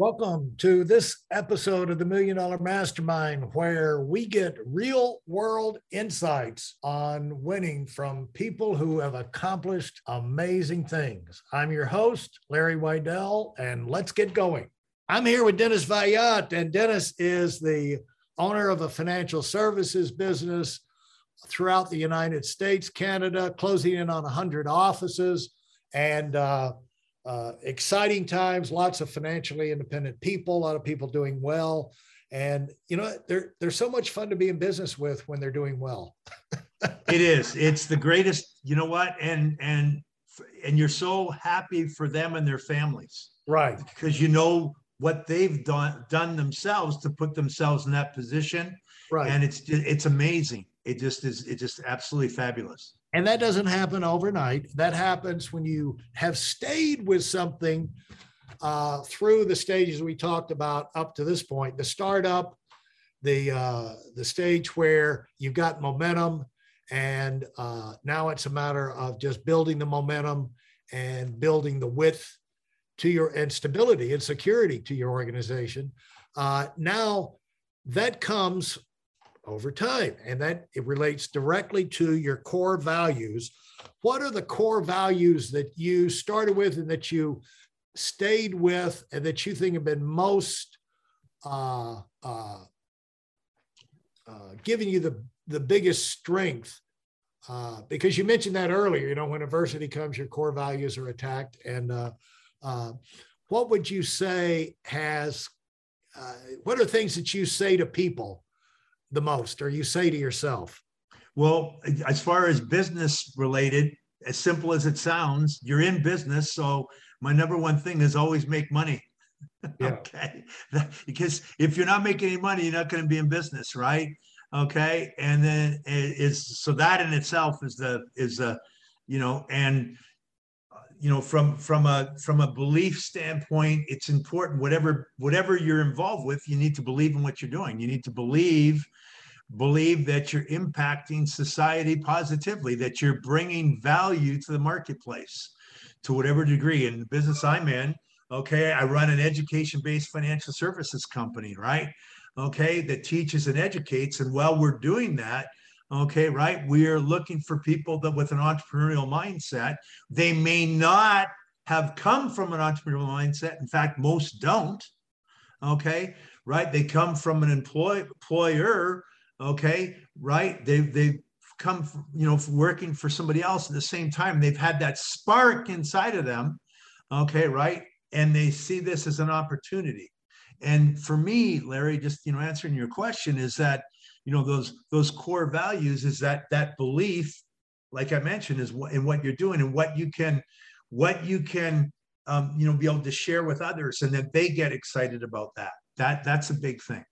Welcome to this episode of the Million Dollar Mastermind, where we get real world insights on winning from people who have accomplished amazing things. I'm your host, Larry Weidel, and let's get going. I'm here with Dennis Vaillant, and Dennis is the owner of a financial services business throughout the United States, Canada, closing in on 100 offices. And uh, uh, exciting times, lots of financially independent people, a lot of people doing well. And you know, they're they're so much fun to be in business with when they're doing well. it is. It's the greatest, you know what? And and and you're so happy for them and their families. Right. Because you know what they've done done themselves to put themselves in that position. Right. And it's it's amazing. It just is it's just absolutely fabulous. And that doesn't happen overnight. That happens when you have stayed with something uh, through the stages we talked about up to this point the startup, the, uh, the stage where you've got momentum, and uh, now it's a matter of just building the momentum and building the width to your and stability and security to your organization. Uh, now that comes over time. And that it relates directly to your core values. What are the core values that you started with and that you stayed with and that you think have been most uh, uh, uh, giving you the, the biggest strength? Uh, because you mentioned that earlier, you know, when adversity comes, your core values are attacked. And uh, uh, what would you say has, what are things that you say to people the most or you say to yourself? Well, as far as business related, as simple as it sounds, you're in business. So my number one thing is always make money. Yeah. okay. Because if you're not making any money, you're not going to be in business, right? Okay. And then it's so that in itself is the is the, you know, and you know from from a from a belief standpoint it's important whatever whatever you're involved with you need to believe in what you're doing. You need to believe believe that you're impacting society positively that you're bringing value to the marketplace to whatever degree. In the business i'm in okay i run an education based financial services company right? Okay that teaches and educates. And while we're doing that okay right? We are looking for people that with an entrepreneurial mindset. They may not have come from an entrepreneurial mindset. In fact most don't. Okay right? They come from an employ, employer. Okay right? They they've come from, you know working for somebody else at the same time. They've had that spark inside of them. Okay right? And they see this as an opportunity. And for me larry just you know answering your question is that you know those those core values is that that belief like i mentioned is what in what you're doing and what you can what you can um, you know be able to share with others and that they get excited about that. That that's a big thing.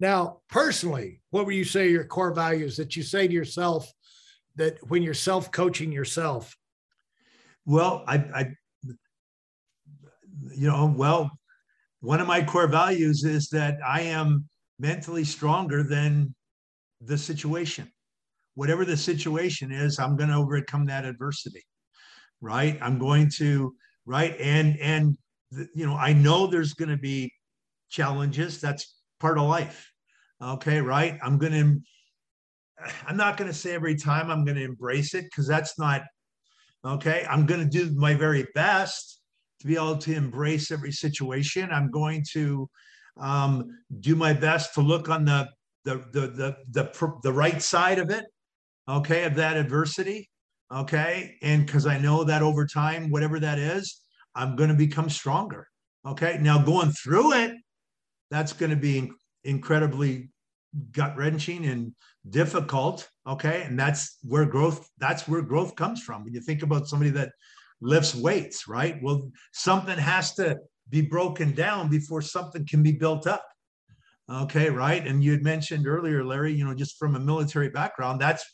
Now personally what would you say your core values that you say to yourself that when you're self coaching yourself? Well i i you know well one of my core values is that i am mentally stronger than the situation. Whatever the situation is, I'm going to overcome that adversity. Right? I'm going to right and and you know I know there's going to be challenges. That's part of life. Okay, right? I'm going to I'm not going to say every time I'm going to embrace it because that's not okay. I'm going to do my very best to be able to embrace every situation. I'm going to um, do my best to look on the the, the the the the right side of it, okay, of that adversity, okay, and because I know that over time, whatever that is, I'm going to become stronger. Okay, now going through it, that's going to be incredibly gut wrenching and difficult. Okay, and that's where growth that's where growth comes from. When you think about somebody that lifts weights, right? Well, something has to be broken down before something can be built up. Okay, right. And you had mentioned earlier, Larry, you know, just from a military background, that's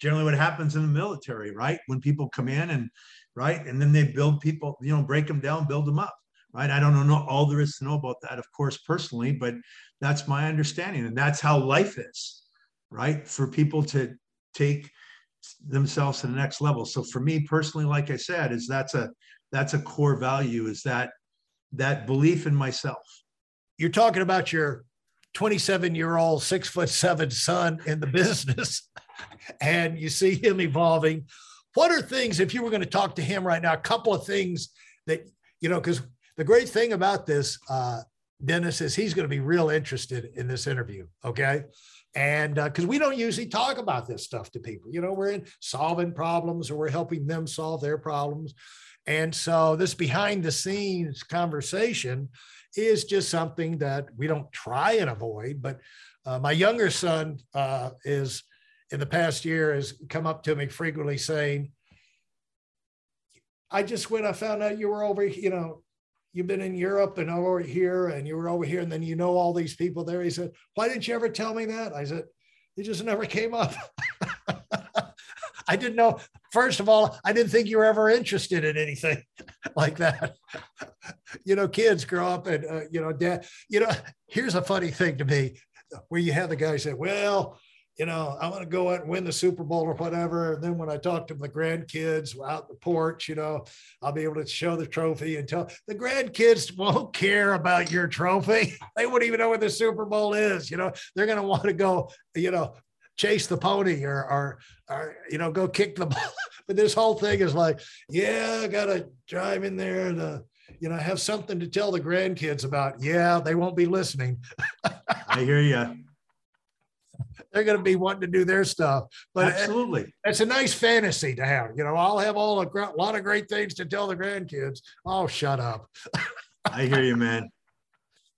generally what happens in the military, right? When people come in and right, and then they build people, you know, break them down, build them up, right? I don't know all there is to know about that, of course, personally, but that's my understanding, and that's how life is, right? For people to take themselves to the next level. So for me personally, like I said, is that's a that's a core value is that that belief in myself. You're talking about your 27 year old, six foot seven son in the business, and you see him evolving. What are things, if you were going to talk to him right now, a couple of things that, you know, because the great thing about this, uh, Dennis, is he's going to be real interested in this interview. Okay. And because uh, we don't usually talk about this stuff to people, you know, we're in solving problems or we're helping them solve their problems. And so this behind the scenes conversation is just something that we don't try and avoid. But uh, my younger son uh, is in the past year has come up to me frequently saying, I just went, I found out you were over, you know, you've been in Europe and over here and you were over here and then you know all these people there. He said, Why didn't you ever tell me that? I said, It just never came up. I didn't know. First of all, I didn't think you were ever interested in anything like that. you know, kids grow up and, uh, you know, dad, you know, here's a funny thing to me where you have the guy say, well, you know, I want to go out and win the Super Bowl or whatever. And then when I talk to the grandkids out the porch, you know, I'll be able to show the trophy and tell the grandkids won't care about your trophy. They wouldn't even know what the Super Bowl is. You know, they're going to want to go, you know, chase the pony or, or, or you know, go kick the ball. but this whole thing is like, yeah, I got to drive in there to, uh, you know, have something to tell the grandkids about. Yeah, they won't be listening. I hear you. They're going to be wanting to do their stuff. But absolutely, it's a nice fantasy to have. You know, I'll have all a lot of great things to tell the grandkids. Oh, shut up. I hear you, man.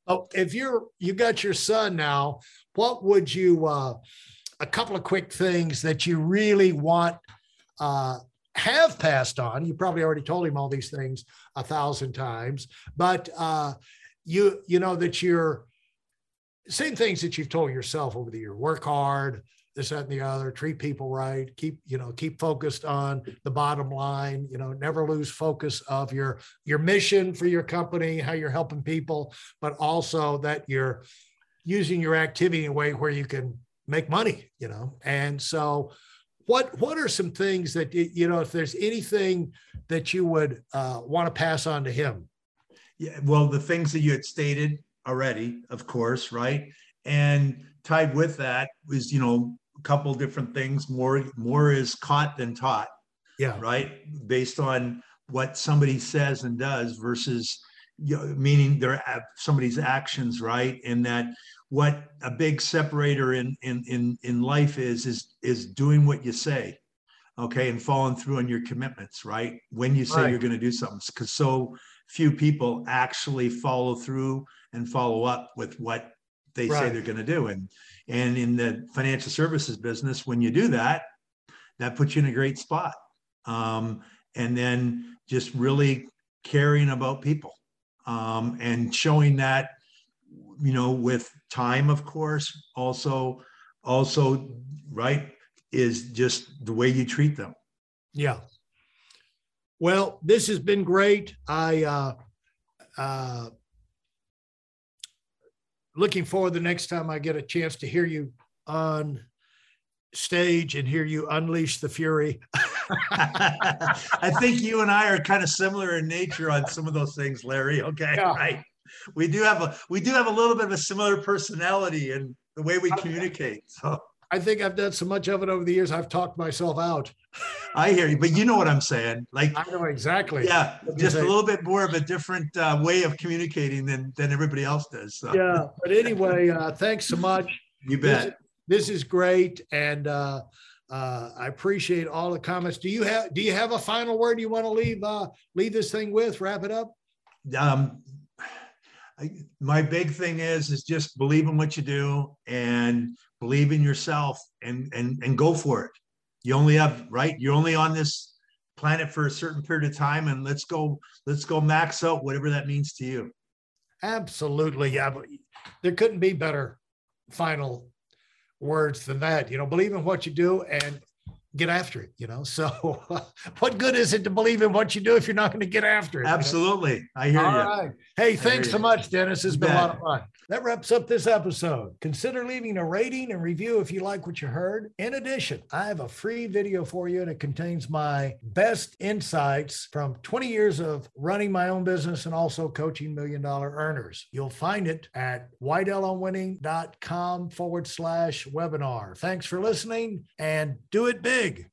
Oh, if you're you got your son now, what would you uh a couple of quick things that you really want uh, have passed on. You probably already told him all these things a thousand times, but uh, you you know that you're same things that you've told yourself over the year. Work hard, this, that, and the other. Treat people right. Keep you know keep focused on the bottom line. You know, never lose focus of your your mission for your company, how you're helping people, but also that you're using your activity in a way where you can make money, you know. And so, what what are some things that you know? If there's anything that you would uh, want to pass on to him? Yeah, well, the things that you had stated already, of course, right, and tied with that was you know a couple different things. More more is caught than taught. Yeah. Right. Based on what somebody says and does versus you know, meaning their somebody's actions, right? And that what a big separator in in in in life is is is doing what you say okay and following through on your commitments right when you say right. you're going to do something because so few people actually follow through and follow up with what they right. say they're going to do and and in the financial services business when you do that that puts you in a great spot um, and then just really caring about people um, and showing that you know, with time, of course, also, also, right, is just the way you treat them. Yeah. Well, this has been great. I, uh, uh, looking forward the next time I get a chance to hear you on stage and hear you unleash the fury. I think you and I are kind of similar in nature on some of those things, Larry. Okay, yeah. right we do have a we do have a little bit of a similar personality in the way we communicate. So I think I've done so much of it over the years. I've talked myself out. I hear you, but you know what I'm saying. Like I know exactly. Yeah, just a little bit more of a different uh, way of communicating than than everybody else does. So. Yeah, but anyway, uh, thanks so much. You bet. This, this is great, and uh, uh, I appreciate all the comments. Do you have Do you have a final word you want to leave uh, leave this thing with? Wrap it up. Um, my big thing is is just believe in what you do and believe in yourself and and and go for it. You only have right? You're only on this planet for a certain period of time and let's go let's go max out whatever that means to you. Absolutely. Yeah there couldn't be better final words than that. You know believe in what you do and get after it, you know? So what good is it to believe in what you do if you're not going to get after it? Absolutely. You know? I hear All you. Right. Hey, thanks so much, Dennis. It's been a lot of fun. That wraps up this episode. Consider leaving a rating and review if you like what you heard. In addition, I have a free video for you and it contains my best insights from 20 years of running my own business and also coaching million dollar earners. You'll find it at weidelonwinning.com forward slash webinar. Thanks for listening and do it big.